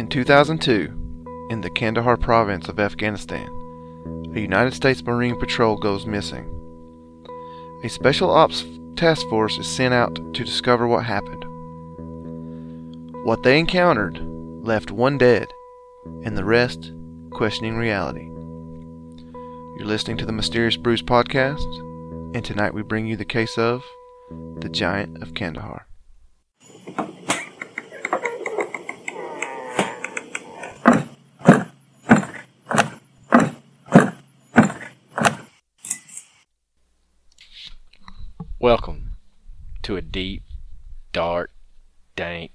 In 2002, in the Kandahar province of Afghanistan, a United States Marine patrol goes missing. A special ops task force is sent out to discover what happened. What they encountered left one dead, and the rest questioning reality. You're listening to the Mysterious Brews podcast, and tonight we bring you the case of the Giant of Kandahar. Welcome to a deep, dark, dank,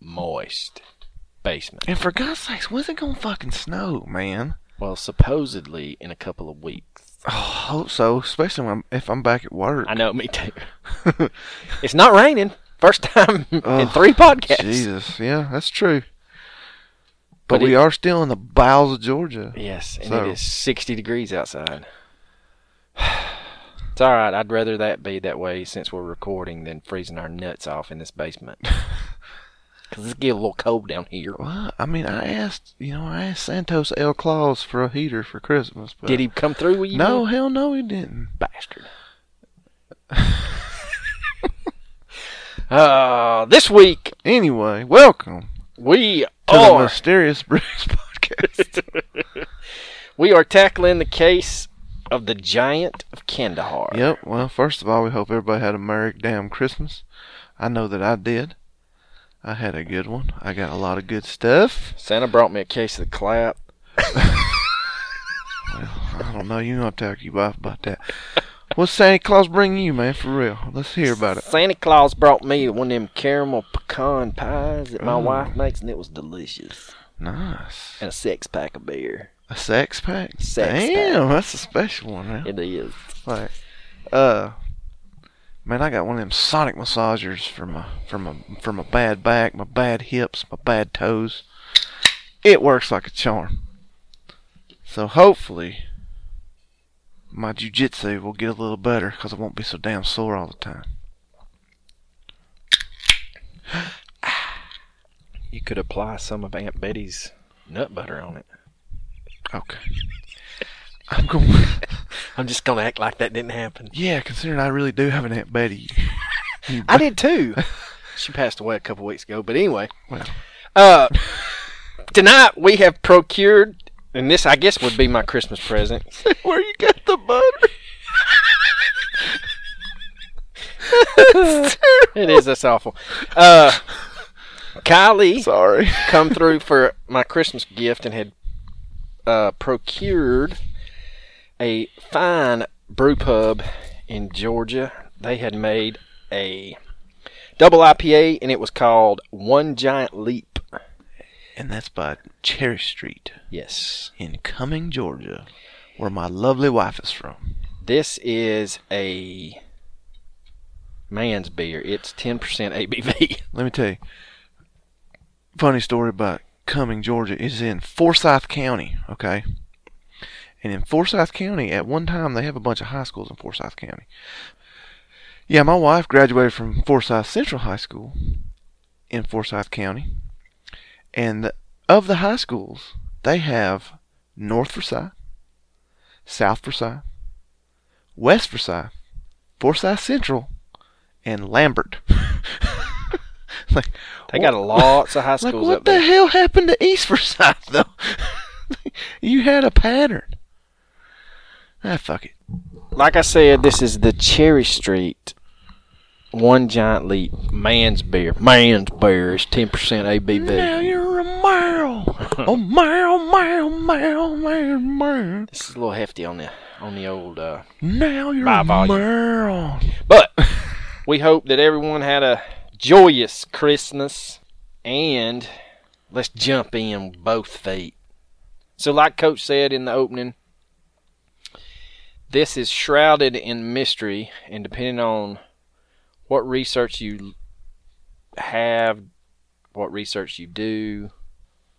moist basement. And for God's sakes, when's it gonna fucking snow, man? Well, supposedly in a couple of weeks. Oh, I hope so, especially when I'm, if I'm back at work. I know, me too. it's not raining. First time in Oh, three podcasts. Jesus, yeah, that's true. But But, we it- are still in the bowels of Georgia. Yes, and So- it is 60 degrees outside. It's all right. I'd rather that be that way since we're recording than freezing our nuts off in this basement. Because it's getting a little cold down here. Well, I mean, I asked, you know, I asked Santos L. Claus for a heater for Christmas. But Did he come through with you? No, hell no, he didn't. bastard. uh, this week Anyway, welcome we to the are Mysterious Brews podcast. we are tackling the case of the giant of Kandahar. yep. Well, first of all, we hope everybody had a merry damn Christmas. I know that I did. I had a good one. I got a lot of good stuff. Santa brought me a case of the clap. I don't know. You know, I'll talk to your wife about that. What's Santa Claus bring you, man? For real. Let's hear about it. Santa Claus brought me one of them caramel pecan pies that my Oh. wife makes, and it was delicious. Nice. And a six pack of beer. A sex pack? Sex Damn, that's a special one, man. It is. Like, uh, man, I got one of them sonic massagers for my for my for my bad back, my bad hips, my bad toes. It works like a charm. So hopefully, my jujitsu will get a little better because I won't be so damn sore all the time. You could apply some of Aunt Betty's nut butter on it. Okay. I'm going. I'm just gonna act like that didn't happen. yeah, considering I really do have an Aunt Betty. I did too. she passed away a couple weeks ago, but anyway. Well. Uh, tonight we have procured, and this I guess would be my Christmas present. Where you got the butter? It is. That's awful. Uh, Kylie Sorry. come through for my Christmas gift and had uh, procured a fine brew pub in Georgia. They had made a double IPA and it was called One Giant Leap. And that's by Cherry Street Yes. in Cumming, Georgia, where my lovely wife is from. This is a man's beer. It's 10% ABV. Let me tell you, funny story about Cumming, Georgia is in Forsyth County, okay? And in Forsyth County, at one time, they have a bunch of high schools in Forsyth County. Yeah, my wife graduated from Forsyth Central High School in Forsyth County. And of the high schools, they have North Forsyth, South Forsyth, West Forsyth, Forsyth Central, and Lambert. like, They got lots of high schools like what up the there. hell happened to East Forsyth though? you had a pattern. Ah, fuck it. Like I said, this is the Cherry Street One Giant Leap man's beer. Man's beer is 10% ABV. Now you're a mile, a mile, mile, mile, mile, mile. This is a little hefty on the on the old uh Now you're a volume. mile. But we hope that everyone had a joyous Christmas and let's jump in both feet. So like coach said in the opening, this is shrouded in mystery and depending on what research you have, what research you do,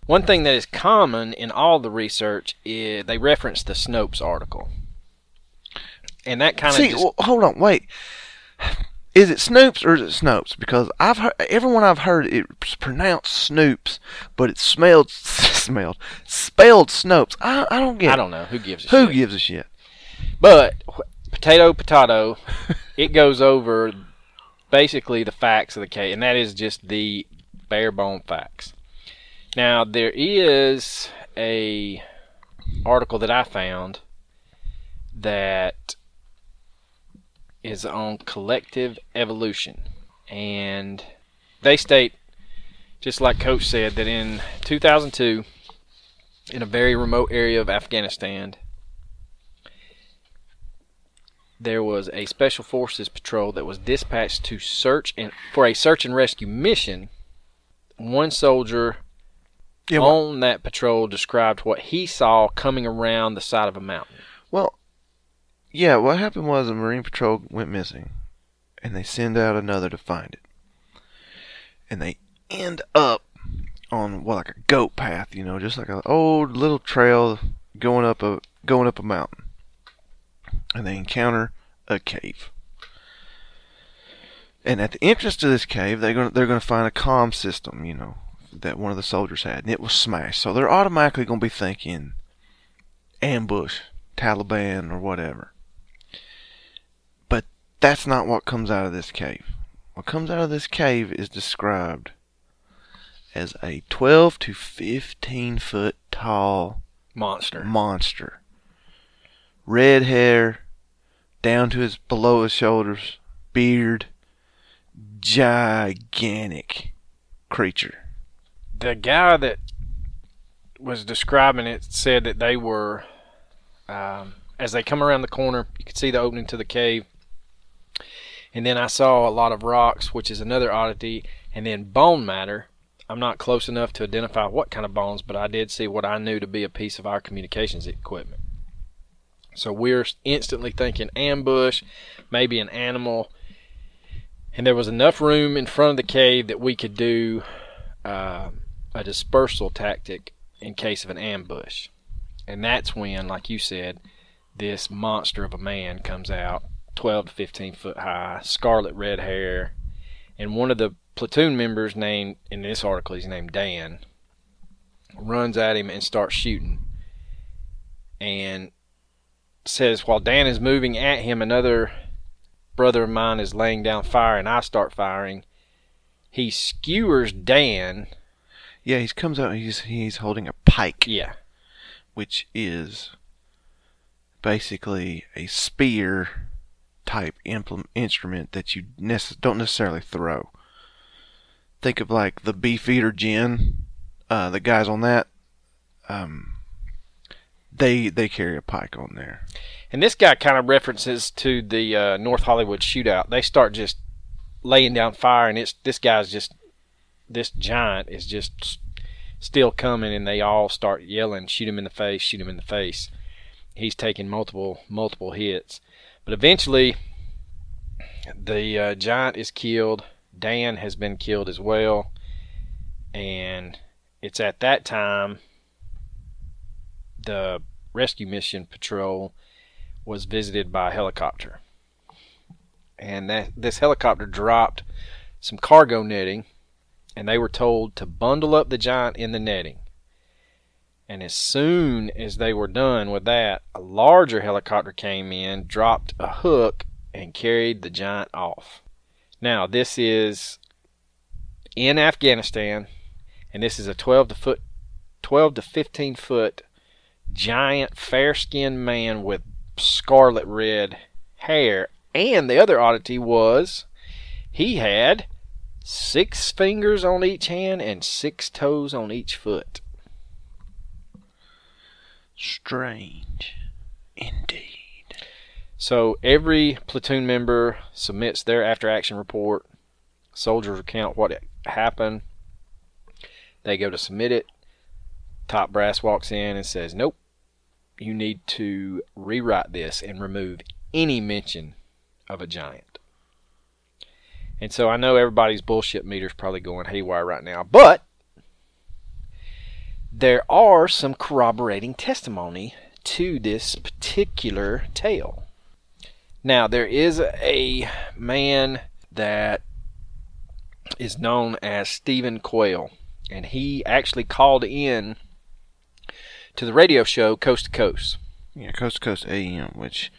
one thing that is common in all the research is they reference the Snopes article. And that kind of See, just well, hold on, wait. Is it Snoops or is it Snopes? Because I've heard everyone I've heard it's pronounced Snoops, but it's smelled smelled spelled Snopes. I I don't get. I don't know who gives a Who shit. gives a shit? But potato, potato, it goes over basically the facts of the case, and that is just the bare bone facts. Now there is a article that I found that is on collective evolution, and they state, just like Coach said, that in 2002, in a very remote area of Afghanistan, there was a special forces patrol that was dispatched to search and for a search and rescue mission. One soldier Yeah. On that patrol described what he saw coming around the side of a mountain. Yeah. What happened was a Marine patrol went missing, and they send out another to find it, and they end up on what like a goat path, you know, just like an old little trail going up a going up a mountain, and they encounter a cave. And at the entrance to this cave, they're gonna they're gonna find a comm system, you know, that one of the soldiers had, and it was smashed. So they're automatically gonna be thinking ambush, Taliban, or whatever. That's not what comes out of this cave. What comes out of this cave is described as a 12 to 15 foot tall Monster. monster. Red hair down to his below his shoulders, beard, gigantic creature. The guy that was describing it said that they were, um, as they come around the corner, you could see the opening to the cave. And then I saw a lot of rocks, which is another oddity, and then bone matter. I'm not close enough to identify what kind of bones, but I did see what I knew to be a piece of our communications equipment. So we're instantly thinking ambush, maybe an animal. And there was enough room in front of the cave that we could do uh, a dispersal tactic in case of an ambush. And that's when, like you said, this monster of a man comes out, 12 to 15 foot high, scarlet red hair, and one of the platoon members named in this article he's named Dan runs at him and starts shooting and says while Dan is moving at him another brother of mine is laying down fire and I start firing. He skewers Dan. Yeah, he comes out. He's he's holding a pike, yeah. Which is basically a spear type instrument that you nece- don't necessarily throw. Think of like the Beefeater gin. Uh, the guys on that, um, they they carry a pike on there. And this guy kind of references to the uh, North Hollywood shootout. They start just laying down fire, and it's this guy's just this giant is just still coming, and they all start yelling, "Shoot him in the face! Shoot him in the face!" He's taking multiple multiple hits, but eventually the uh, giant is killed. Dan has been killed as well, and it's at that time the rescue mission patrol was visited by a helicopter. And that this helicopter dropped some cargo netting and they were told to bundle up the giant in the netting. And as soon as they were done with that, a larger helicopter came in, dropped a hook, and carried the giant off. Now, this is in Afghanistan, and this is a 12 to foot 12 to 15 foot giant fair-skinned man with scarlet red hair. And the other oddity was he had six fingers on each hand and six toes on each foot. Strange, indeed. So every platoon member submits their after action report. Soldiers recount what happened. They go to submit it. Top brass walks in and says, Nope, you need to rewrite this and remove any mention of a giant. And so I know everybody's bullshit meter's probably going haywire right now, but there are some corroborating testimony to this particular tale. Now, there is a man that is known as Stephen Quayle, and he actually called in to the radio show Coast to Coast. Yeah, Coast to Coast AM, which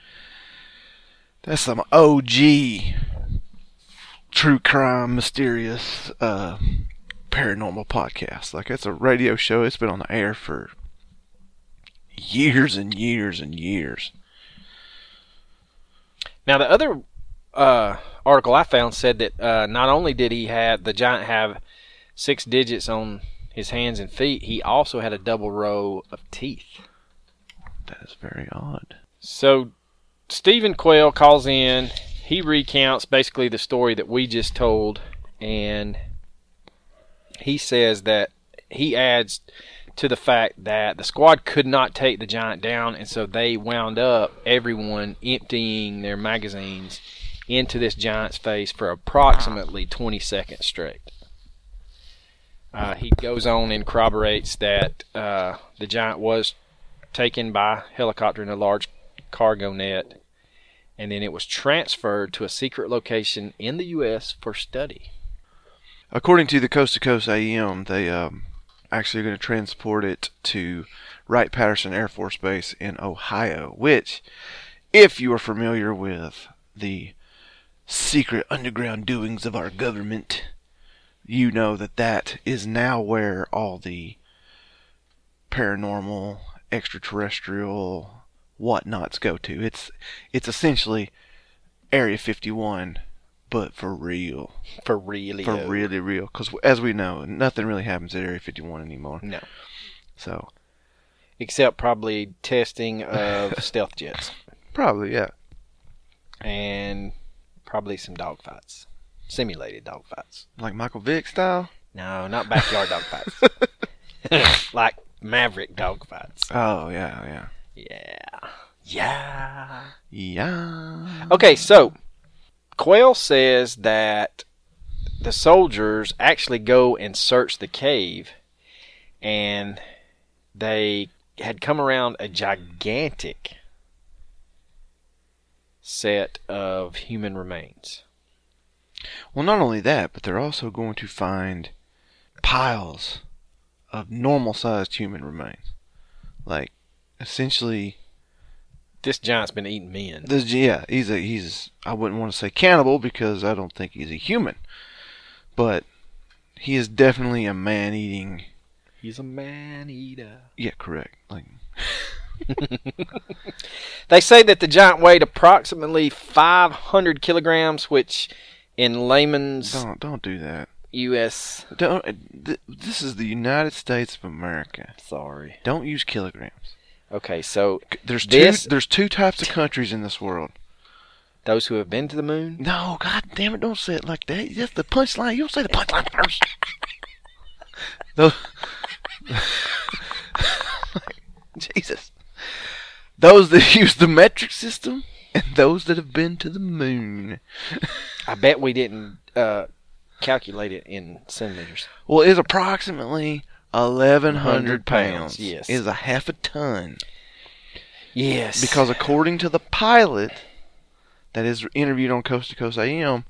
that's some OG true crime, mysterious, uh, paranormal podcast. Like it's a radio show. It's been on the air for years and years and years. Now the other uh, article I found said that uh, not only did he have the giant have six digits on his hands and feet, he also had a double row of teeth. That is very odd. So Stephen Quayle calls in. He recounts basically the story that we just told, and he says that he adds to the fact that the squad could not take the giant down, and so they wound up everyone emptying their magazines into this giant's face for approximately 20 seconds straight. Uh, he goes on and corroborates that uh, the giant was taken by helicopter in a large cargo net, and then it was transferred to a secret location in the U.S. for study. According to the Coast to Coast AM, they um, actually are going to transport it to Wright Patterson Air Force Base in Ohio, which, if you are familiar with the secret underground doings of our government, you know that that is now where all the paranormal, extraterrestrial, whatnots go to. It's it's essentially Area 51, but for real, For really? for really real. Because as we know, nothing really happens at Area 51 anymore. No. So Except probably testing of stealth jets probably yeah. and probably some dogfights. Simulated dogfights. Like Michael Vick style. No, not backyard dogfights. like Maverick dogfights. Oh yeah, yeah, Yeah. Yeah. yeah. Okay, so Quayle says that the soldiers actually go and search the cave and they had come around a gigantic set of human remains. Well, not only that, but they're also going to find piles of normal-sized human remains. Like, essentially, This giant's been eating men. this yeah, he's a he's I wouldn't want to say cannibal because I don't think he's a human, but he is definitely a man-eating. He's a man eater. Yeah, correct. Like, They say that the giant weighed approximately 500 kilograms, which in layman's don't don't do that. U.S. Don't. Uh, th- this is the United States of America. Sorry. Don't use kilograms. Okay, so There's This- two. There's two types of countries in this world. those who have been to the moon. No, god damn it! Don't say it like that. That's the punchline. You don't say the punchline first. Those. Jesus. Those that use the metric system and those that have been to the moon. I bet we didn't uh, calculate it in centimeters. Well, it's approximately 1,100 pounds, pounds. yes. Is a half a ton. Yes. Because according to the pilot that is interviewed on Coast to Coast AM,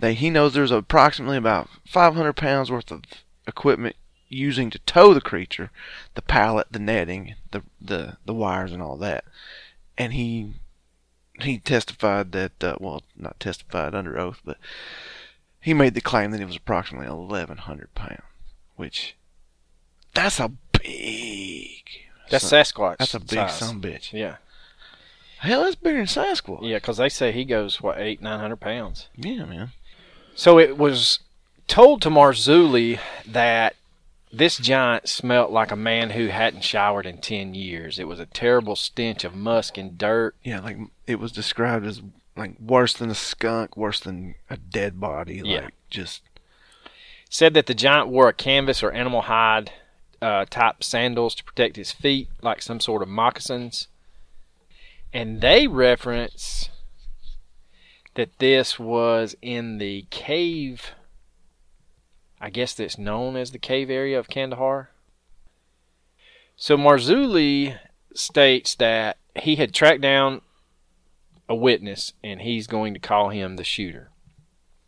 that he knows there's approximately about 500 pounds worth of equipment using to tow the creature, the pallet, the netting, the the the wires, and all that. And he he testified that uh, well, not testified under oath, but he made the claim that it was approximately 1,100 pounds, which that's a big. that's son- Sasquatch. that's a big size. son of a bitch. Yeah, Hell, that's bigger than Sasquatch. yeah, because they say he goes what eight, nine hundred pounds. Yeah, man. So it was told to Marzulli that this giant smelt like a man who hadn't showered in ten years. It was a terrible stench of musk and dirt. Yeah, like it was described as like worse than a skunk, worse than a dead body. Like Yeah. just Said that the giant wore a canvas or animal hide uh, type sandals to protect his feet, like some sort of moccasins. And they reference that this was in the cave. I guess that's known as the cave area of Kandahar. So Marzulli states that he had tracked down a witness and he's going to call him the shooter.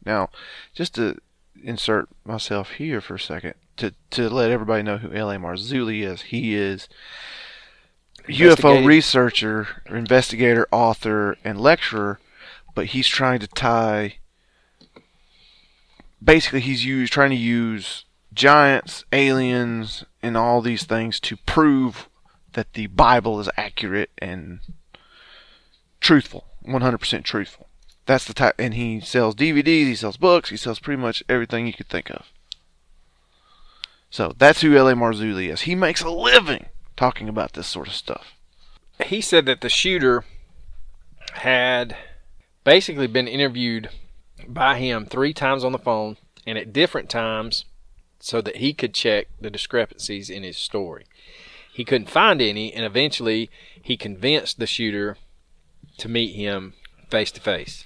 Now, just to insert myself here for a second to to let everybody know who L.A. Marzulli is. He is UFO researcher, investigator, author, and lecturer, but he's trying to tie. Basically, he's used trying to use giants, aliens, and all these things to prove that the Bible is accurate and truthful, 100% truthful. That's the type, and he sells DVDs, he sells books, he sells pretty much everything you could think of. So that's who L.A. Marzulli is. He makes a living talking about this sort of stuff. he said that the shooter had basically been interviewed by him three times on the phone and at different times so that he could check the discrepancies in his story. He couldn't find any, and eventually he convinced the shooter to meet him face to face.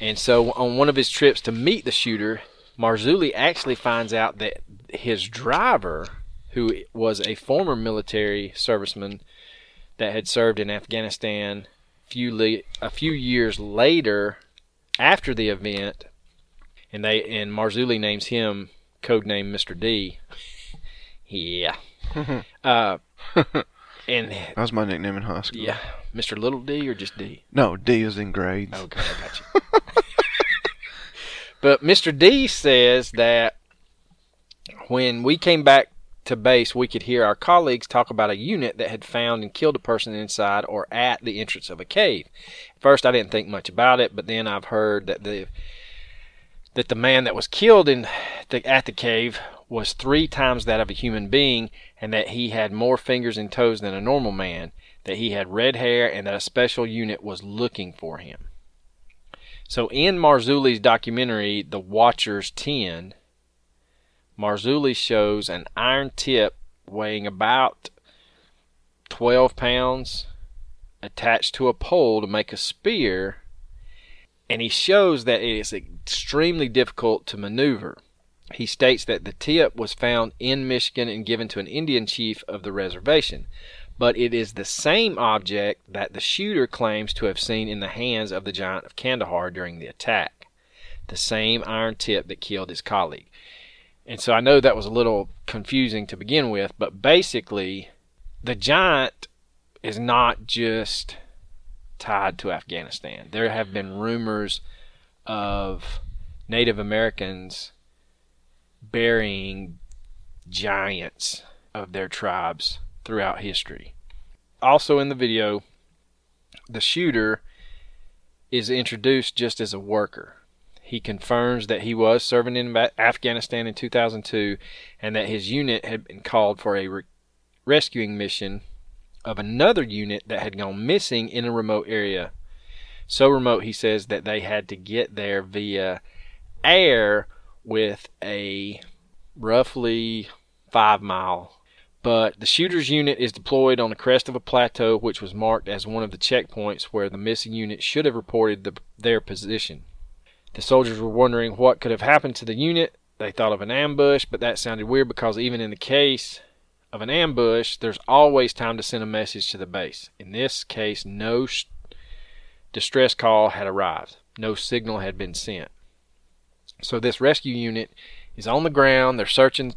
And so, on one of his trips to meet the shooter, Marzulli actually finds out that his driver, who was a former military serviceman that had served in Afghanistan few le- a few years later after the event, and they and Marzulli names him codename Mr. D. yeah. uh, and That was my nickname in high school. yeah, Mr. Little D or just D? No, D is in grades. Okay, I got you. but Mr. D says that when we came back to base, we could hear our colleagues talk about a unit that had found and killed a person inside or at the entrance of a cave. First, I didn't think much about it, but then I've heard that the that the man that was killed in the, at the cave was three times that of a human being, and that he had more fingers and toes than a normal man. That he had red hair, and that a special unit was looking for him. So in Marzulli's documentary, The Watchers 10, Marzulli shows an iron tip weighing about 12 pounds attached to a pole to make a spear, and he shows that it is extremely difficult to maneuver. He states that the tip was found in Michigan and given to an Indian chief of the reservation, but it is the same object that the shooter claims to have seen in the hands of the giant of Kandahar during the attack. The same iron tip that killed his colleague. And so I know that was a little confusing to begin with, but basically, the giant is not just tied to Afghanistan. There have been rumors of Native Americans burying giants of their tribes throughout history. Also in the video, the shooter is introduced just as a worker. He confirms that he was serving in Afghanistan in 2002 and that his unit had been called for a re- rescuing mission of another unit that had gone missing in a remote area. So remote, he says, that they had to get there via air with a roughly five mile. But the shooter's unit is deployed on the crest of a plateau, which was marked as one of the checkpoints where the missing unit should have reported the, their position. The soldiers were wondering what could have happened to the unit. They thought of an ambush, but that sounded weird because even in the case of an ambush, there's always time to send a message to the base. In this case, no sh- distress call had arrived, no signal had been sent. So this rescue unit is on the ground. They're searching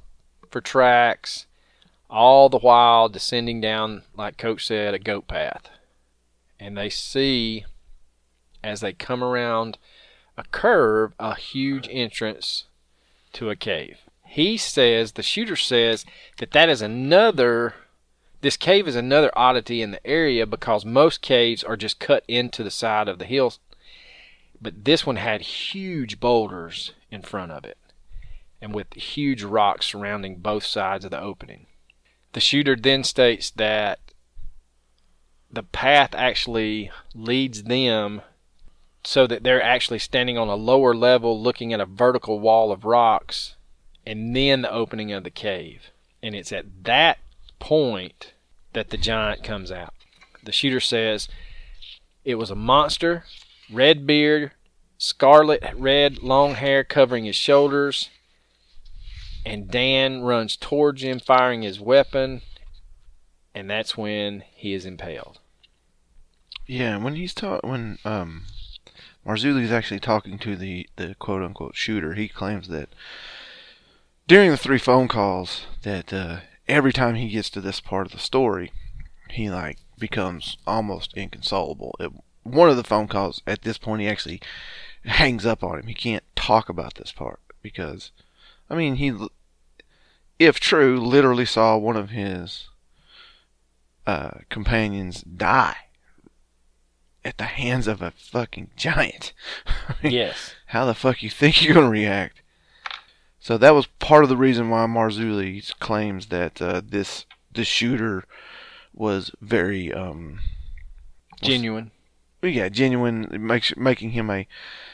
for tracks, all the while descending down, like Coach said, a goat path. And they see, as they come around a curve, a huge entrance to a cave. He says, the shooter says, that that is another, this cave is another oddity in the area because most caves are just cut into the side of the hills. But this one had huge boulders in front of it and with huge rocks surrounding both sides of the opening. The shooter then states that the path actually leads them so that they're actually standing on a lower level looking at a vertical wall of rocks and then the opening of the cave. And it's at that point that the giant comes out. The shooter says it was a monster, red beard, scarlet red long hair covering his shoulders, and Dan runs towards him firing his weapon, and that's when he is impaled. Yeah, when he's taught when um Marzulli is actually talking to the, the quote unquote shooter. He claims that during the three phone calls that uh, every time he gets to this part of the story, he like becomes almost inconsolable. It, one of the phone calls at this point he actually hangs up on him. He can't talk about this part because, I mean, he, if true, literally saw one of his uh, companions die at the hands of a fucking giant. I mean, Yes. how the fuck you think you're gonna react? So that was part of the reason why Marzulli claims that uh, this this shooter was very um Genuine, yeah genuine, makes making him a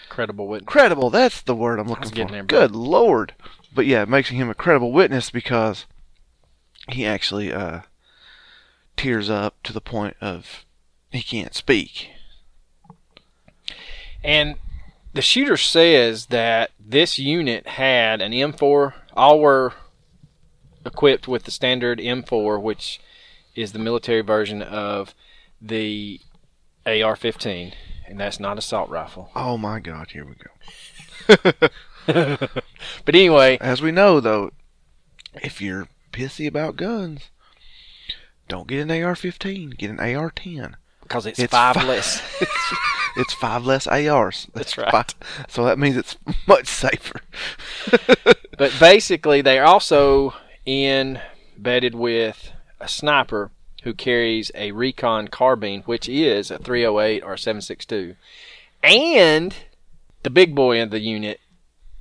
credible witness. credible. That's the word I'm looking for. there. Good lord! But yeah, making him a credible witness because he actually uh tears up to the point of he can't speak. And the shooter says that this unit had an M4. All were equipped with the standard M4, which is the military version of the AR-15, and that's not assault rifle. Oh my god! Here we go. But anyway, As we know, though, if you're pissy about guns, don't get an AR-15. Get an AR-10. because it's, It's five fi- less. It's five less ARs. That's right. fi- so that means it's much safer. But basically, they're also in bedded with a sniper who carries a recon carbine, which is a 308 or a 762. And the big boy in the unit,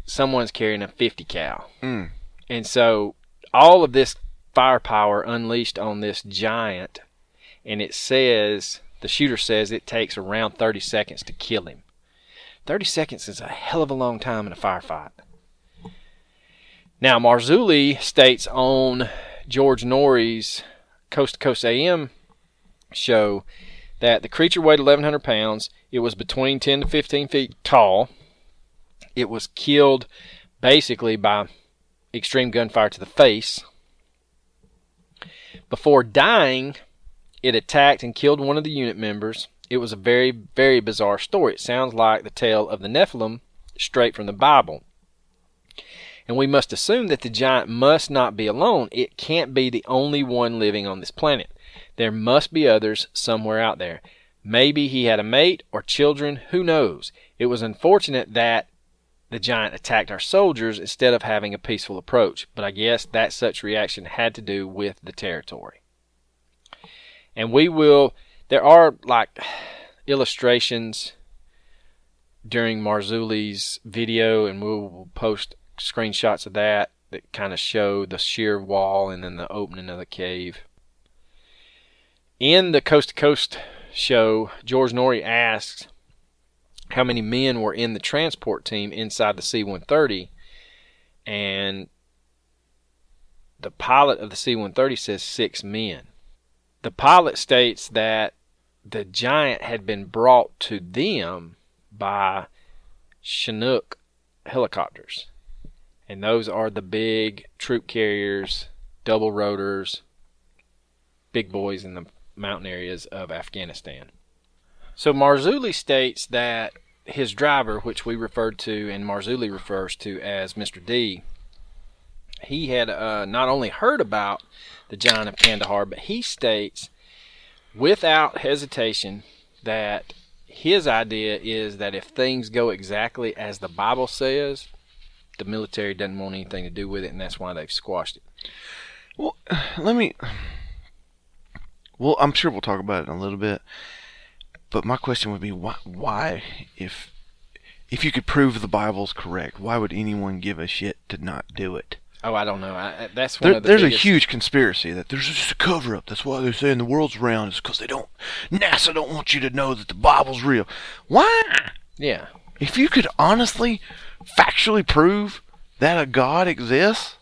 someone's carrying a 50 cal. Mm. And so all of this firepower unleashed on this giant, and it says, the shooter says it takes around 30 seconds to kill him. 30 seconds is a hell of a long time in a firefight. Now, Marzulli states on George Noory's Coast to Coast AM show that the creature weighed 1,100 pounds. It was between 10 to 15 feet tall. It was killed basically by extreme gunfire to the face. Before dying, it attacked and killed one of the unit members. It was a very, very bizarre story. It sounds like the tale of the Nephilim straight from the Bible. And we must assume that the giant must not be alone. It can't be the only one living on this planet. There must be others somewhere out there. Maybe he had a mate or children, who knows? It was unfortunate that the giant attacked our soldiers instead of having a peaceful approach, but I guess that such reaction had to do with the territory. And we will, there are like illustrations during Marzulli's video, and we will post screenshots of that that kind of show the sheer wall and then the opening of the cave. In the Coast to Coast show, George Noory asks how many men were in the transport team inside the C 130, and the pilot of the C 130 says six men. The pilot states that the giant had been brought to them by Chinook helicopters. And those are the big troop carriers, double rotors, big boys in the mountain areas of Afghanistan. So Marzulli states that his driver, which we referred to and Marzulli refers to as Mr. D, he had uh, not only heard about the giant of Kandahar, but he states without hesitation that his idea is that if things go exactly as the Bible says, the military doesn't want anything to do with it, and that's why they've squashed it. Well, let me. Well, I'm sure we'll talk about it in a little bit. But my question would be why? Why, if if you could prove the Bible's correct, why would anyone give a shit to not do it? Oh, I don't know. I, that's one There, of the there's biggest, a huge conspiracy that there's just a cover up. That's why they're saying the world's round is because they don't. NASA don't want you to know that the Bible's real. Why? yeah. If you could honestly, factually prove that a God exists,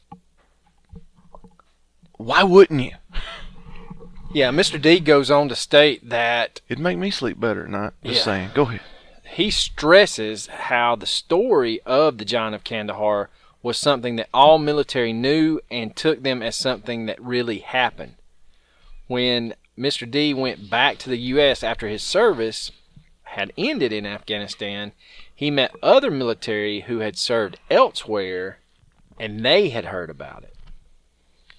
why wouldn't you? Yeah, Mr. D goes on to state that It'd make me sleep better at night. Just Yeah. saying. Go ahead. he stresses how the story of the Giant of Kandahar was something that all military knew and took them as something that really happened. When Mr. D went back to the U.S. after his service, had ended in Afghanistan, he met other military who had served elsewhere and they had heard about it.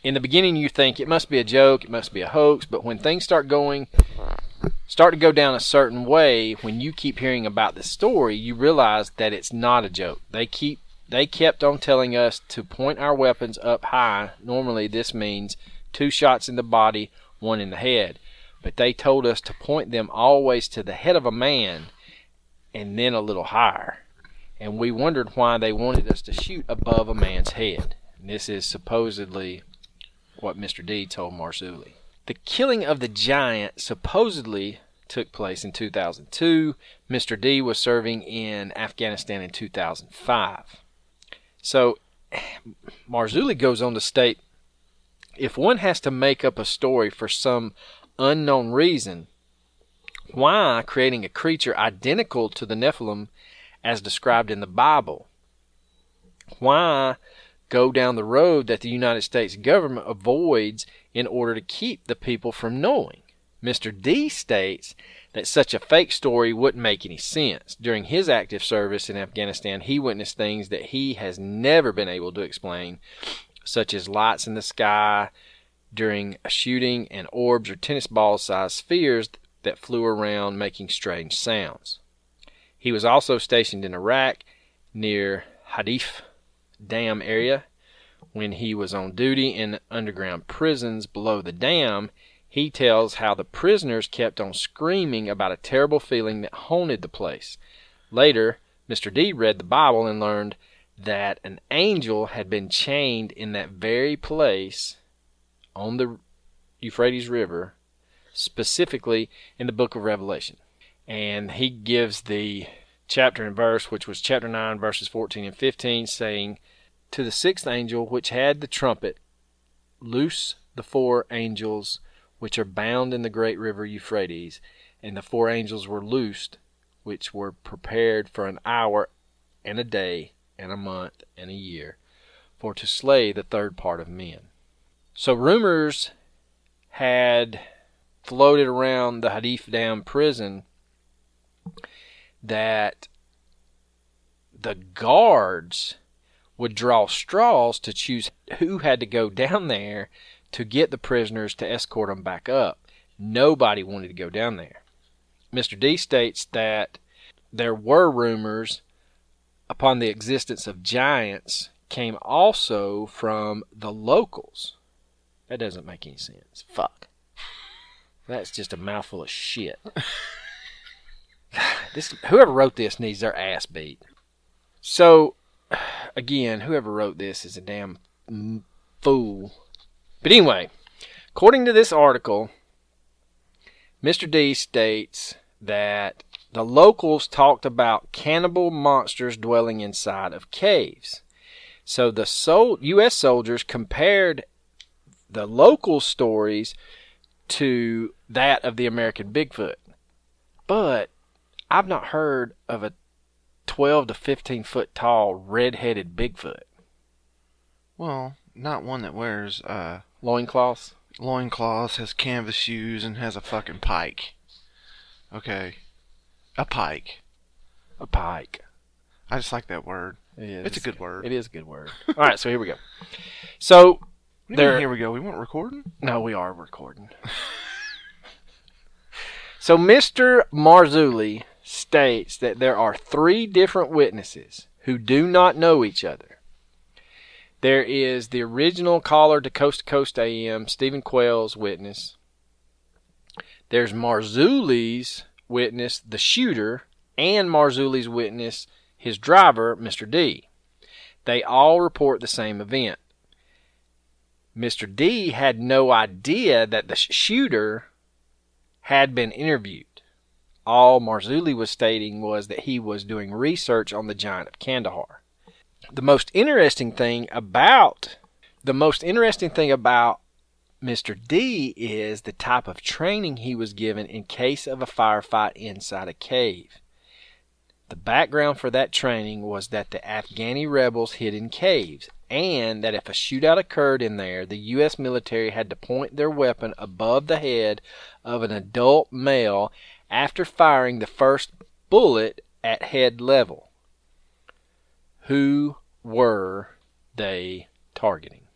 In the beginning, you think it must be a joke, it must be a hoax, but when things start going, start to go down a certain way, when you keep hearing about the story, you realize that it's not a joke. They keep they kept on telling us to point our weapons up high. Normally, this means two shots in the body, one in the head. But they told us to point them always to the head of a man and then a little higher. And we wondered why they wanted us to shoot above a man's head. And this is supposedly what Mr. D told Marzulli. The killing of the giant supposedly took place in 2002. Mr. D was serving in Afghanistan in 2005. So Marzulli goes on to state if one has to make up a story for some unknown reason, why creating a creature identical to the Nephilim as described in the Bible? Why go down the road that the United States government avoids in order to keep the people from knowing? Mr. D states that such a fake story wouldn't make any sense. During his active service in Afghanistan, he witnessed things that he has never been able to explain, such as lights in the sky during a shooting and orbs or tennis ball sized spheres that flew around making strange sounds. He was also stationed in Iraq near Hadif Dam area. When he was on duty in underground prisons below the dam, he tells how the prisoners kept on screaming about a terrible feeling that haunted the place. Later, Mr. D read the Bible and learned that an angel had been chained in that very place on the Euphrates River, specifically in the book of Revelation. And he gives the chapter and verse, which was chapter 9, verses 14 and 15, saying, To the sixth angel which had the trumpet, loose the four angels which are bound in the great river Euphrates, and the four angels were loosed, which were prepared for an hour and a day and a month and a year, for to slay the third part of men. So rumors had floated around the Hadif Dam prison that the guards would draw straws to choose who had to go down there to get the prisoners to escort them back up. Nobody wanted to go down there. Mr. D states that there were rumors upon the existence of giants came also from the locals. That doesn't make any sense. Fuck. That's just a mouthful of shit. this whoever wrote this needs their ass beat. So again, whoever wrote this is a damn fool but anyway, according to this article, Mr. D states that the locals talked about cannibal monsters dwelling inside of caves. So the sol- U.S. soldiers compared the local stories to that of the American Bigfoot. But I've not heard of a 12 to 15 foot tall red-headed Bigfoot. Well, not one that wears uh Loincloths? loincloths, has canvas shoes, and has a fucking pike. Okay. A pike. A pike. I just like that word. It is. It's a good word. It is a good word. All right, so here we go. So What do you there- here we go. We weren't recording? no, we are recording. so Mr. Marzulli states that there are three different witnesses who do not know each other. There is the original caller to Coast to Coast AM, Stephen Quayle's witness. There's Marzulli's witness, the shooter, and Marzulli's witness, his driver, Mr. D. They all report the same event. Mr. D had no idea that the shooter had been interviewed. All Marzulli was stating was that he was doing research on the giant of Kandahar. The most interesting thing about the most interesting thing about Mr. D is the type of training he was given in case of a firefight inside a cave. The background for that training was that the Afghani rebels hid in caves, and that if a shootout occurred in there, the U.S. military had to point their weapon above the head of an adult male after firing the first bullet at head level. Who were they targeting?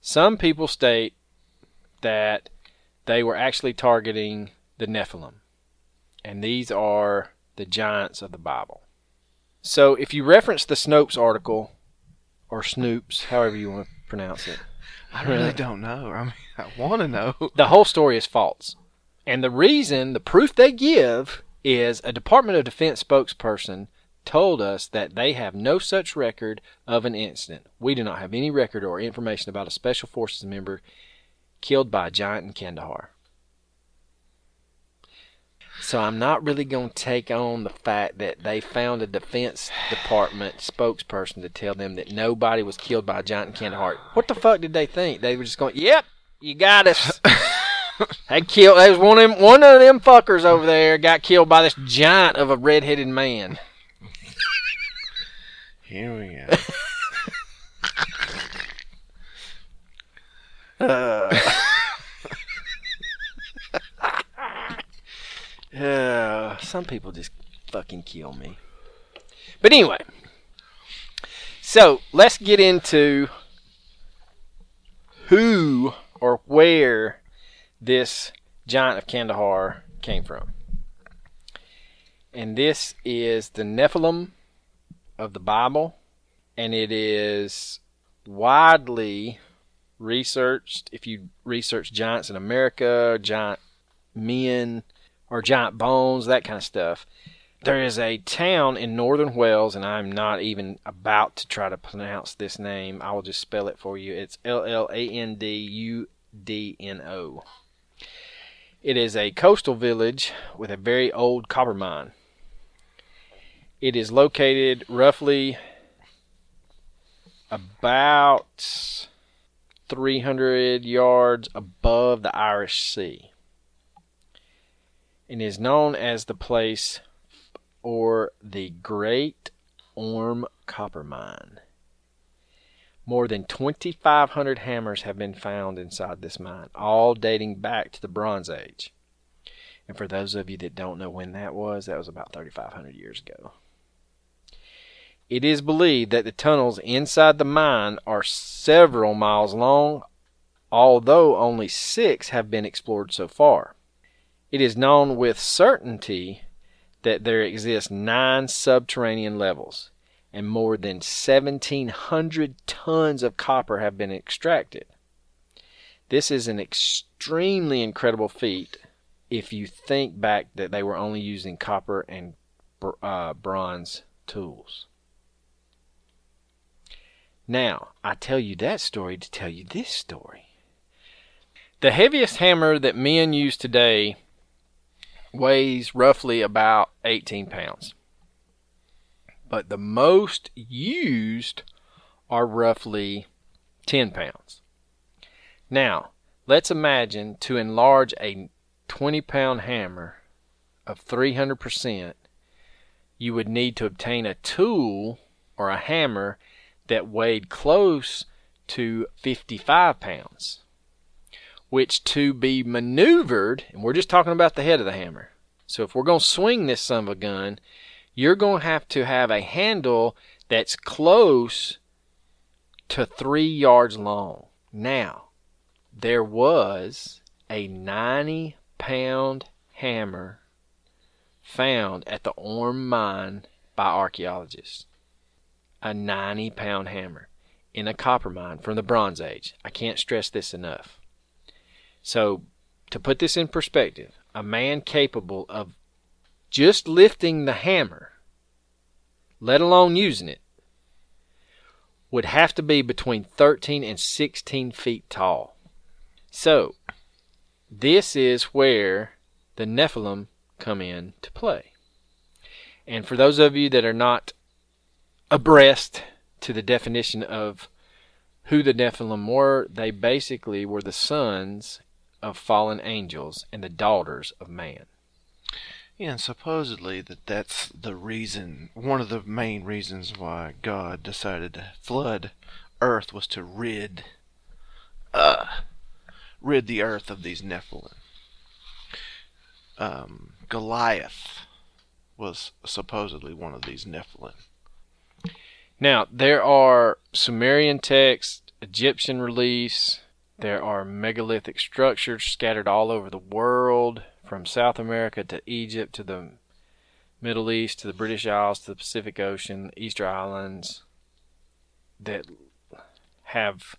Some people state that they were actually targeting the Nephilim, and these are the giants of the Bible. So if you reference the Snopes article, or Snoops, however you want to pronounce it, I really don't know. I mean, I want to know. the whole story is false. And the reason, the proof they give, is a Department of Defense spokesperson told us that they have no such record of an incident. We do not have any record or information about a Special Forces member killed by a giant in Kandahar. So I'm not really going to take on the fact that they found a Defense Department spokesperson to tell them that nobody was killed by a giant in Kandahar. What the fuck did they think? They were just going, "Yep, you got us." they killed. There was one of them. One of them fuckers over there got killed by this giant of a red-headed man. Here we go. Uh, some people just fucking kill me. But anyway, so let's get into who or where this giant of Kandahar came from. And this is the Nephilim of the Bible, and it is widely researched. If you research giants in America, giant men, or giant bones, that kind of stuff. There is a town in northern Wales, and I'm not even about to try to pronounce this name. I will just spell it for you. It's L L A N D U D N O. It is a coastal village with a very old copper mine. It is located roughly about 300 yards above the Irish Sea and is known as the place or the Great Orme Copper Mine. More than 2,500 hammers have been found inside this mine, all dating back to the Bronze Age. And for those of you that don't know when that was, that was about 3,500 years ago. It is believed that the tunnels inside the mine are several miles long, although only six have been explored so far. It is known with certainty that there exist nine subterranean levels, and more than 1,700 tons of copper have been extracted. This is an extremely incredible feat if you think back that they were only using copper and uh, bronze tools. Now, I tell you that story to tell you this story. The heaviest hammer that men use today weighs roughly about 18 pounds. But the most used are roughly 10 pounds. Now, let's imagine to enlarge a 20 pound hammer of 300%, you would need to obtain a tool or a hammer that weighed close to 55 pounds which to be maneuvered, and we're just talking about the head of the hammer. So if we're going to swing this son of a gun, you're going to have to have a handle that's close to three yards long. Now, there was a 90 pound hammer found at the Orme mine by archaeologists. A 90 pound hammer in a copper mine from the Bronze Age. I can't stress this enough. So, to put this in perspective, a man capable of just lifting the hammer, let alone using it, would have to be between 13 and 16 feet tall. So, this is where the Nephilim come in to play. And for those of you that are not abreast to the definition of who the Nephilim were, they basically were the sons of fallen angels and the daughters of man. Yeah, and supposedly that that's the reason, one of the main reasons why God decided to flood Earth was to rid, uh, rid the Earth of these Nephilim. um, Goliath was supposedly one of these Nephilim. Now, there are Sumerian texts, Egyptian reliefs, there are megalithic structures scattered all over the world, from South America to Egypt to the Middle East to the British Isles to the Pacific Ocean, Easter Islands, that have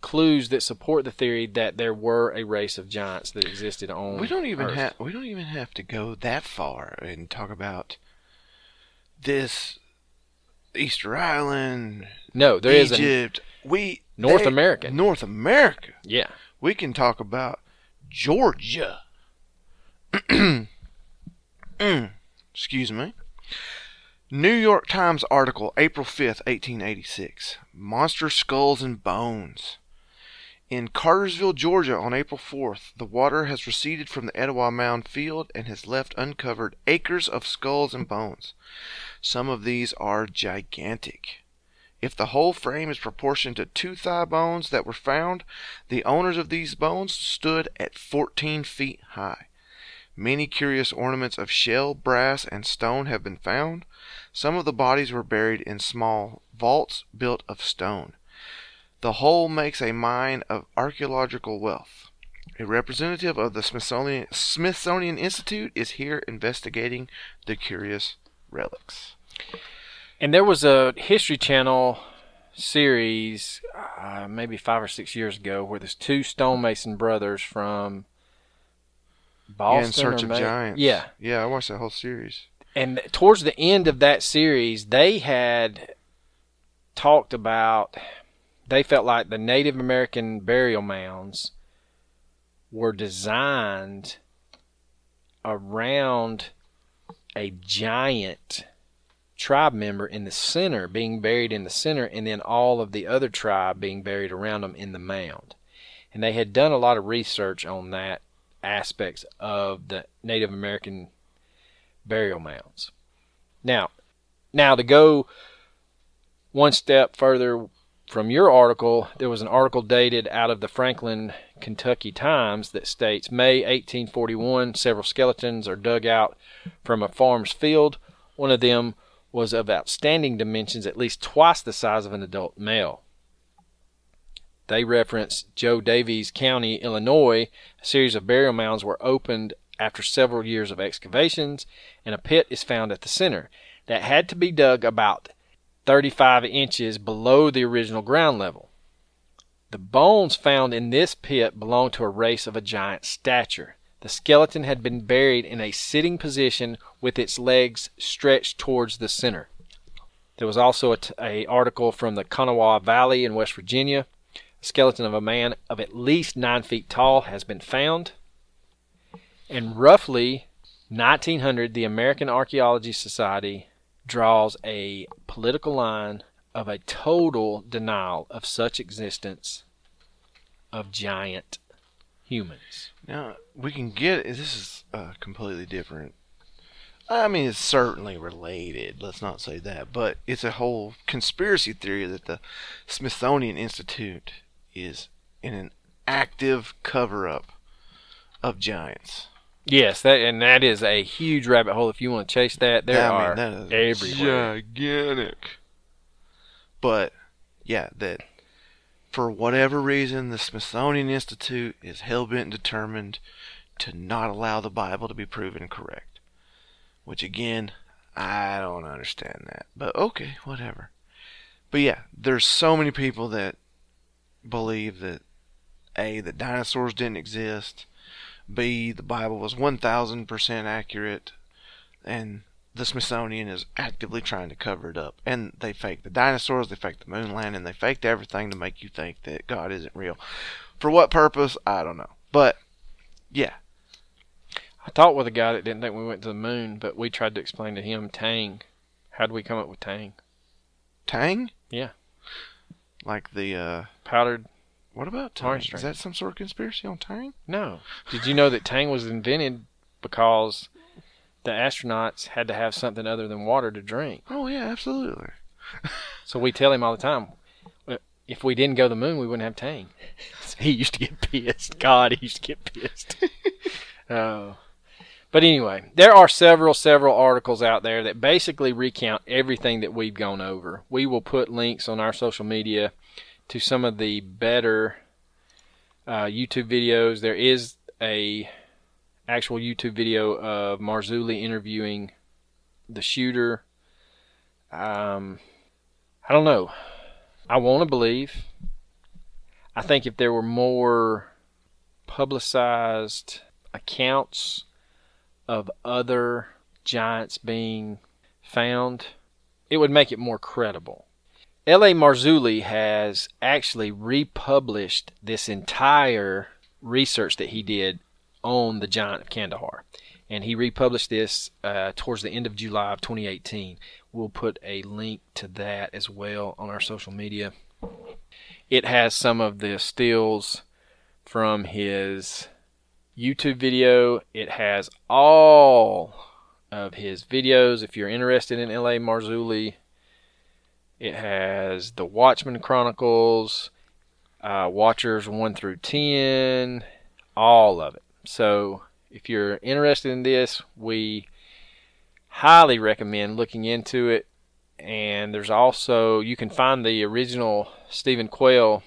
clues that support the theory that there were a race of giants that existed on We don't even Earth. have we don't even have to go that far and talk about this Easter Island, no there is a Egypt. we North they- American. North America. yeah We can talk about Georgia. Mm, Excuse me. New York Times article, April 5th, 1886. Monster skulls and bones. In Cartersville, Georgia, on April 4th, the water has receded from the Etowah Mound field and has left uncovered acres of skulls and bones. Some of these are gigantic. If the whole frame is proportioned to two thigh bones that were found, the owners of these bones stood at 14 feet high. Many curious ornaments of shell, brass, and stone have been found. Some of the bodies were buried in small vaults built of stone. The whole makes a mine of archaeological wealth. A representative of the Smithsonian, Smithsonian Institute is here investigating the curious relics. And there was a History Channel series, uh, maybe five or six years ago, where there's two stonemason brothers from Boston. yeah, in search of May- giants. Yeah, yeah, I watched that whole series. and towards the end of that series, they had talked about. They felt like the Native American burial mounds were designed around a giant tribe member in the center, being buried in the center, and then all of the other tribe being buried around them in the mound. And they had done a lot of research on that aspects of the Native American burial mounds. Now, now to go one step further from your article, there was an article dated out of the Franklin, Kentucky Times that states May 1841, several skeletons are dug out from a farm's field. One of them was of outstanding dimensions, at least twice the size of an adult male. They reference Jo Daviess County, Illinois. A series of burial mounds were opened after several years of excavations, and a pit is found at the center that had to be dug about 35 inches below the original ground level. The bones found in this pit belonged to a race of a giant stature. The skeleton had been buried in a sitting position with its legs stretched towards the center. There was also a, t- a article from the Kanawha Valley in West Virginia. A skeleton of a man of at least nine feet tall has been found. And roughly 1900, the American Archaeology Society draws a political line of a total denial of such existence of giant humans. Now we can get this is uh, completely different. I mean, it's certainly related. Let's not say that, but it's a whole conspiracy theory that the Smithsonian Institute is in an active cover-up of giants. Yes, that and that is a huge rabbit hole. If you want to chase that, there I mean, are that is everywhere. gigantic. But yeah, that for whatever reason, the Smithsonian Institute is hell bent and determined to not allow the Bible to be proven correct. Which again, I don't understand that. But okay, whatever. But yeah, there's so many people that believe that A, that dinosaurs didn't exist, B, the Bible was 1000% accurate, and the Smithsonian is actively trying to cover it up. And they faked the dinosaurs, they faked the moon landing, they faked everything to make you think that God isn't real. For what purpose? I don't know. But yeah, I talked with a guy that didn't think we went to the moon, but we tried to explain to him Tang. How would we come up with Tang? Tang? Yeah. Like the uh Powdered? What about Tang? Is that some sort of conspiracy on Tang? No. Did you know that Tang was invented because the astronauts had to have something other than water to drink? Oh yeah, absolutely. So we tell him all the time, if we didn't go to the moon, we wouldn't have Tang. So he used to get pissed. God, he used to get pissed. oh, But anyway, there are several, several articles out there that basically recount everything that we've gone over. We will put links on our social media to some of the better uh, YouTube videos. There is a actual YouTube video of Marzulli interviewing the shooter. Um, I don't know. I want to believe. I think if there were more publicized accounts of other giants being found, it would make it more credible. L.A. Marzulli has actually republished this entire research that he did on the giant of Kandahar. And he republished this uh, towards the end of July of 2018. We'll put a link to that as well on our social media. It has some of the stills from his YouTube video. It has all of his videos. If you're interested in LA Marzulli, it has the Watchmen Chronicles, uh, Watchers 1 through 10, all of it. So if you're interested in this, we highly recommend looking into it. And there's also, you can find the original Stephen Quayle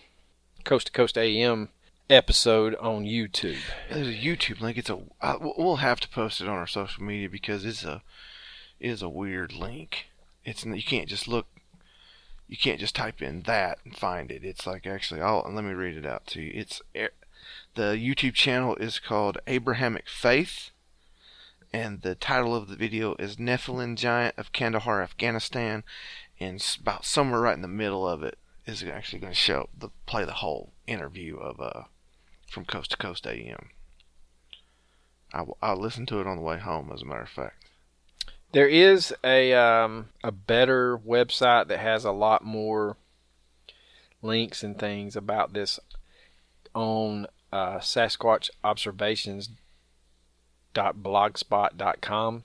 Coast to Coast AM episode on YouTube. There's a YouTube link. It's a. I, we'll have to post it on our social media because it's a it is a weird link. It's you can't just look. You can't just type in that and find it. It's like actually, I'll let me read it out to you. It's the YouTube channel is called Abrahamic Faith, and the title of the video is Nephilim Giant of Kandahar, Afghanistan, and about somewhere right in the middle of it is actually going to show the play the whole interview of uh from Coast to Coast AM. I, I listened to it on the way home, as a matter of fact. There is a um, a better website that has a lot more links and things about this on uh, Sasquatch Observations blogspot.com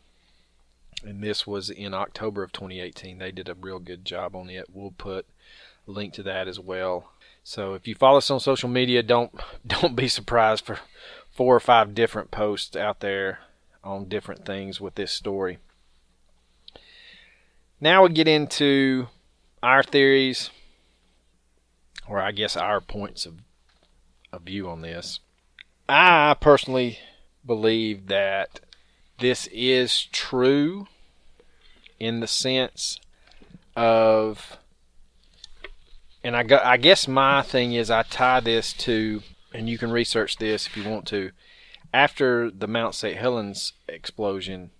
and this was in October of 2018 they did a real good job on it. We'll put a link to that as well. So if you follow us on social media, don't don't be surprised for four or five different posts out there on different things with this story. Now we get into our theories, or I guess our points of, of view on this. I personally believe that this is true in the sense of and I go, I guess my thing is I tie this to, and you can research this if you want to. After the Mount St. Helens explosion,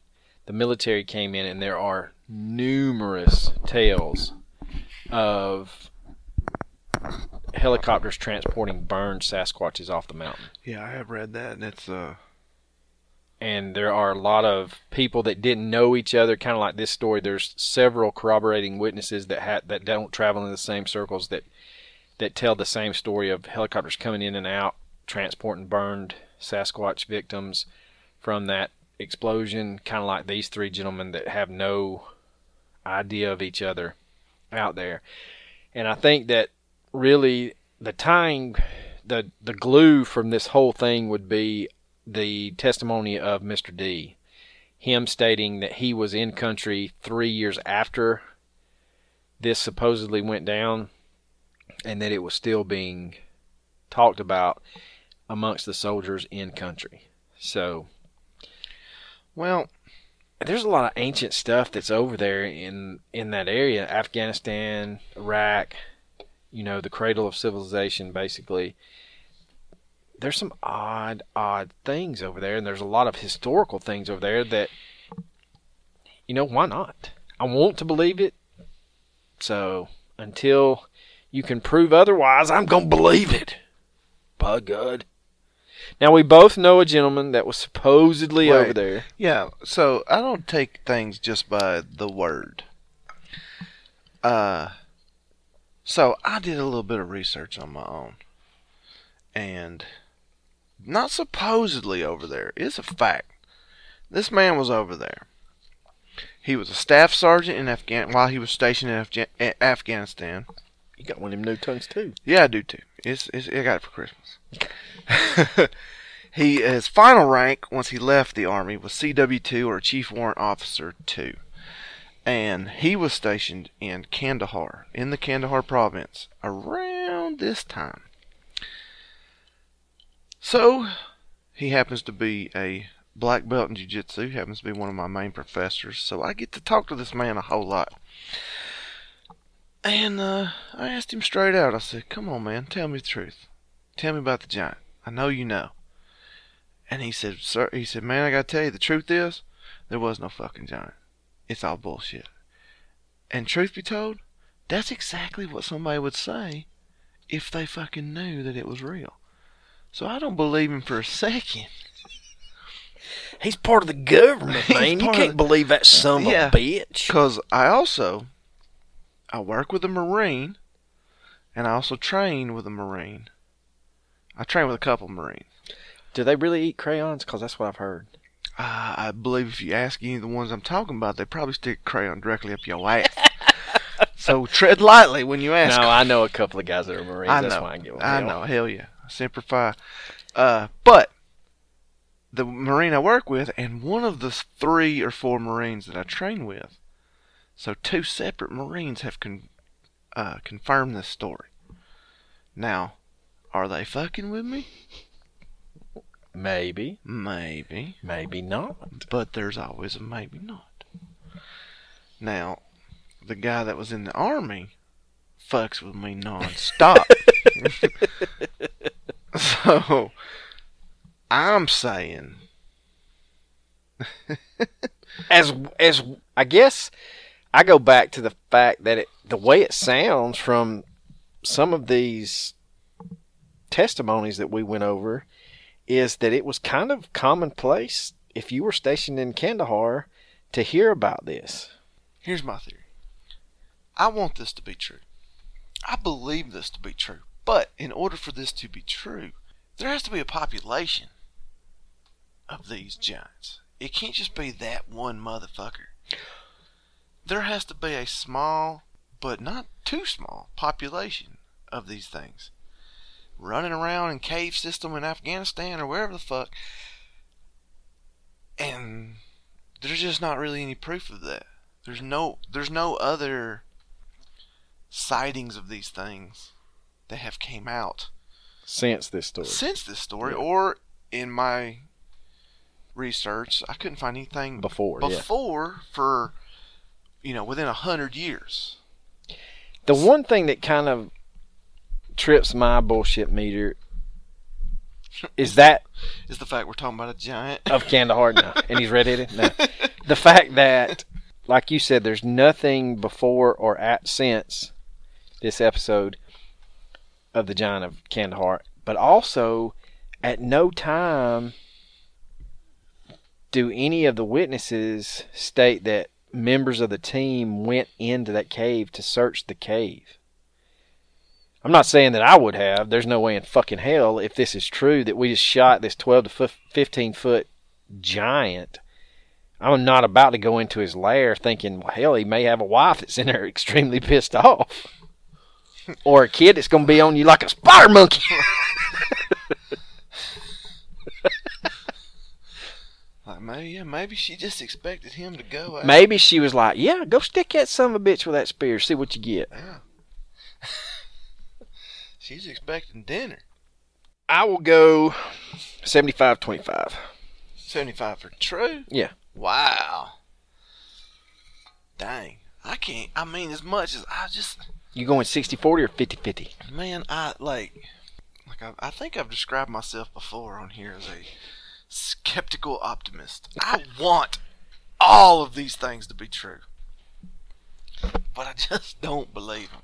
the military came in, and there are numerous tales of helicopters transporting burned Sasquatches off the mountain. Yeah, I have read that, and it's uh, and there are a lot of people that didn't know each other kind of like this story there's several corroborating witnesses that ha- that don't travel in the same circles that that tell the same story of helicopters coming in and out transporting burned sasquatch victims from that explosion kind of like these three gentlemen that have no idea of each other out there and i think that really the tying the the glue from this whole thing would be the testimony of Mr. D, him stating that he was in country three years after this supposedly went down, and that it was still being talked about amongst the soldiers in country. So, well, there's a lot of ancient stuff that's over there in in that area, Afghanistan, Iraq, you know, the cradle of civilization, basically there's some odd, odd things over there, and there's a lot of historical things over there that, you know, why not? I want to believe it. So until you can prove otherwise, I'm going to believe it. By God. Now, we both know a gentleman that was supposedly Wait. over there. Yeah, so I don't take things just by the word. Uh, so I did a little bit of research on my own. And not supposedly over there. It's a fact. This man was over there. He was a staff sergeant in Afghan while he was stationed in Afga- Afghanistan. You got one of them new tongues too. Yeah, I do too. It's, it's I got it for Christmas. He his final rank once he left the army was CW2 or Chief Warrant Officer 2. And he was stationed in Kandahar, in the Kandahar province, around this time. So, he happens to be a black belt in jiu-jitsu, happens to be one of my main professors, so I get to talk to this man a whole lot. And uh, I asked him straight out. I said, "Come on, man, tell me the truth. Tell me about the giant. I know you know." And he said, "Sir," he said, "Man, I gotta tell you, the truth is, there was no fucking giant. It's all bullshit." And truth be told, that's exactly what somebody would say if they fucking knew that it was real. So I don't believe him for a second. He's part of the government, man. You can't of- believe that son Yeah. of a bitch. Because I also, I work with a Marine, and I also train with a Marine. I train with a couple Marines. Do they really eat crayons? Because that's what I've heard. Uh, I believe if you ask any of the ones I'm talking about, they probably stick crayon directly up your ass. so tread lightly when you ask. No, I know a couple of guys that are Marines. I that's know. why I get one. I know. Hell yeah. Semper Fi. Uh, but the Marine I work with, and one of the three or four Marines that I train with, so two separate Marines have con- uh, confirmed this story. Now, are they fucking with me? Maybe, Maybe. maybe not. But there's always a maybe not. Now, the guy that was in the army fucks with me non-stop. so, I'm saying, As as I guess I go back to the fact that it, the way it sounds from some of these testimonies that we went over is that it was kind of commonplace if you were stationed in Kandahar to hear about this. here's my theory. I want this to be true. I believe this to be true. But in order for this to be true, there has to be a population of these giants. It can't just be that one motherfucker. There has to be a small, but not too small, population of these things running around in cave system in Afghanistan or wherever the fuck. And there's just not really any proof of that. There's no there's no other sightings of these things that have came out Since this story. since this story Yeah. or in my research I couldn't find anything Before, yeah. before for you know within a hundred years. The one thing that kind of trips my bullshit meter is that Is the fact we're talking about a giant. of Kandahar, now, and he's redheaded. No, the fact that, like you said, there's nothing before or at since this episode of the Giant of Kandahar, but also at no time do any of the witnesses state that members of the team went into that cave to search the cave. I'm not saying that I would have. There's no way in fucking hell if this is true that we just shot this 12 to fif- 15 foot giant. I'm not about to go into his lair thinking, well, hell, he may have a wife that's in there extremely pissed off. or a kid that's going to be on you like a spider monkey. Like maybe yeah, maybe she just expected him to go. out. Maybe she was like, yeah, go stick that son of a bitch with that spear, see what you get. Yeah. She's expecting dinner. I will go 75 25. Seventy-five for true. Yeah. Wow. Dang. I can't. I mean, as much as I just, You going 60 40 or 50 50? man, I like, like I, I think I've described myself before on here as a skeptical optimist. I want all of these things to be true, but I just don't believe them.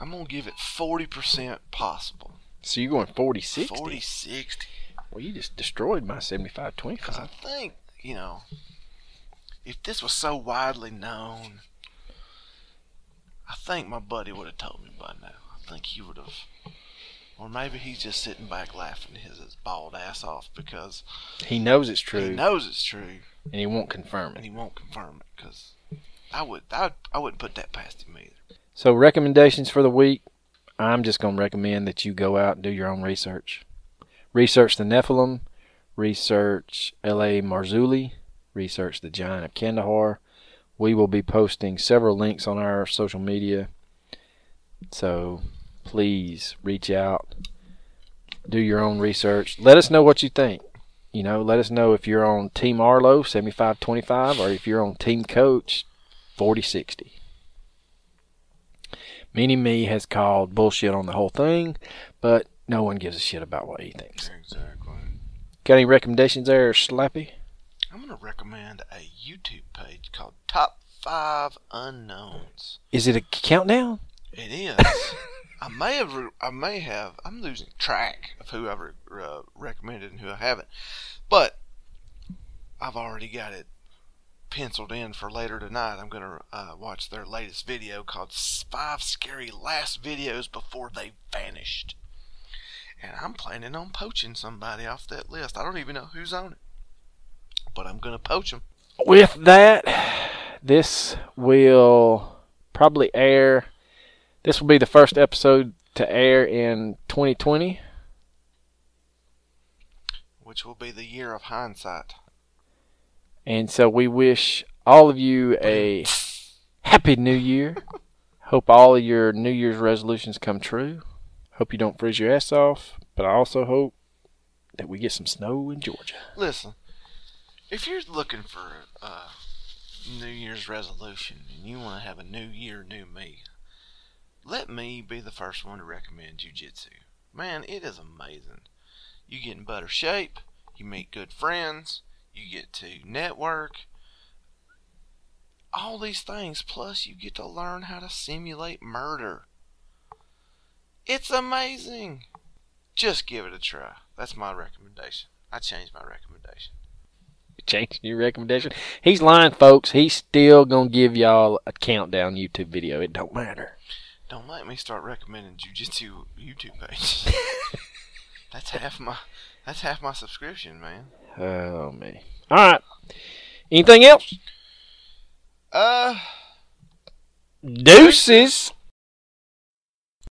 I'm gonna give it forty percent possible. So you're going 40 60? 40, 60. Well, you just destroyed my 75 Because I think, you know, if this was so widely known, I think my buddy would have told me by now. I think he would have. Or maybe he's just sitting back laughing his, his bald ass off because He knows it's true. he knows it's true and he won't confirm it. and he won't confirm it because I would I, I wouldn't put that past him either. So, recommendations for the week I'm just going to recommend that you go out and do your own research. Research the Nephilim, research L.A. Marzulli, research the Giant of Kandahar. We will be posting several links on our social media. So please reach out, do your own research. Let us know what you think. You know, let us know if you're on Team Arlo 7525 or if you're on Team Coach 4060. Mini Me has called bullshit on the whole thing, but no one gives a shit about what he thinks. Exactly. Got any recommendations there, Slappy? I'm gonna recommend a YouTube page called Top Five Unknowns. Is it a countdown? It is. I may have. I may have. I'm losing track of who I've re- uh, recommended and who I haven't. But I've already got it penciled in for later tonight. I'm gonna uh, watch their latest video called Five Scary Last Videos Before They Vanished. And I'm planning on poaching somebody off that list. I don't even know who's on it, but I'm gonna poach them. With that, this will probably air. This will be the first episode to air in 2020. which will be the year of hindsight. And so we wish all of you a happy new year. Hope all of your New Year's resolutions come true. Hope you don't freeze your ass off. But I also hope that we get some snow in Georgia. Listen, if you're looking for a New Year's resolution and you want to have a new year, new me, let me be the first one to recommend jujitsu. Man, it is amazing. You get in better shape, you meet good friends, you get to network, all these things, plus you get to learn how to simulate murder. It's amazing. Just give it a try. That's my recommendation. I changed my recommendation. Changing your recommendation. He's lying, folks. He's still gonna give y'all a countdown YouTube video. It don't matter. Don't let me start recommending jujitsu YouTube pages. that's half my that's half my subscription, man. Oh me. All right. Anything else? Uh Deuces.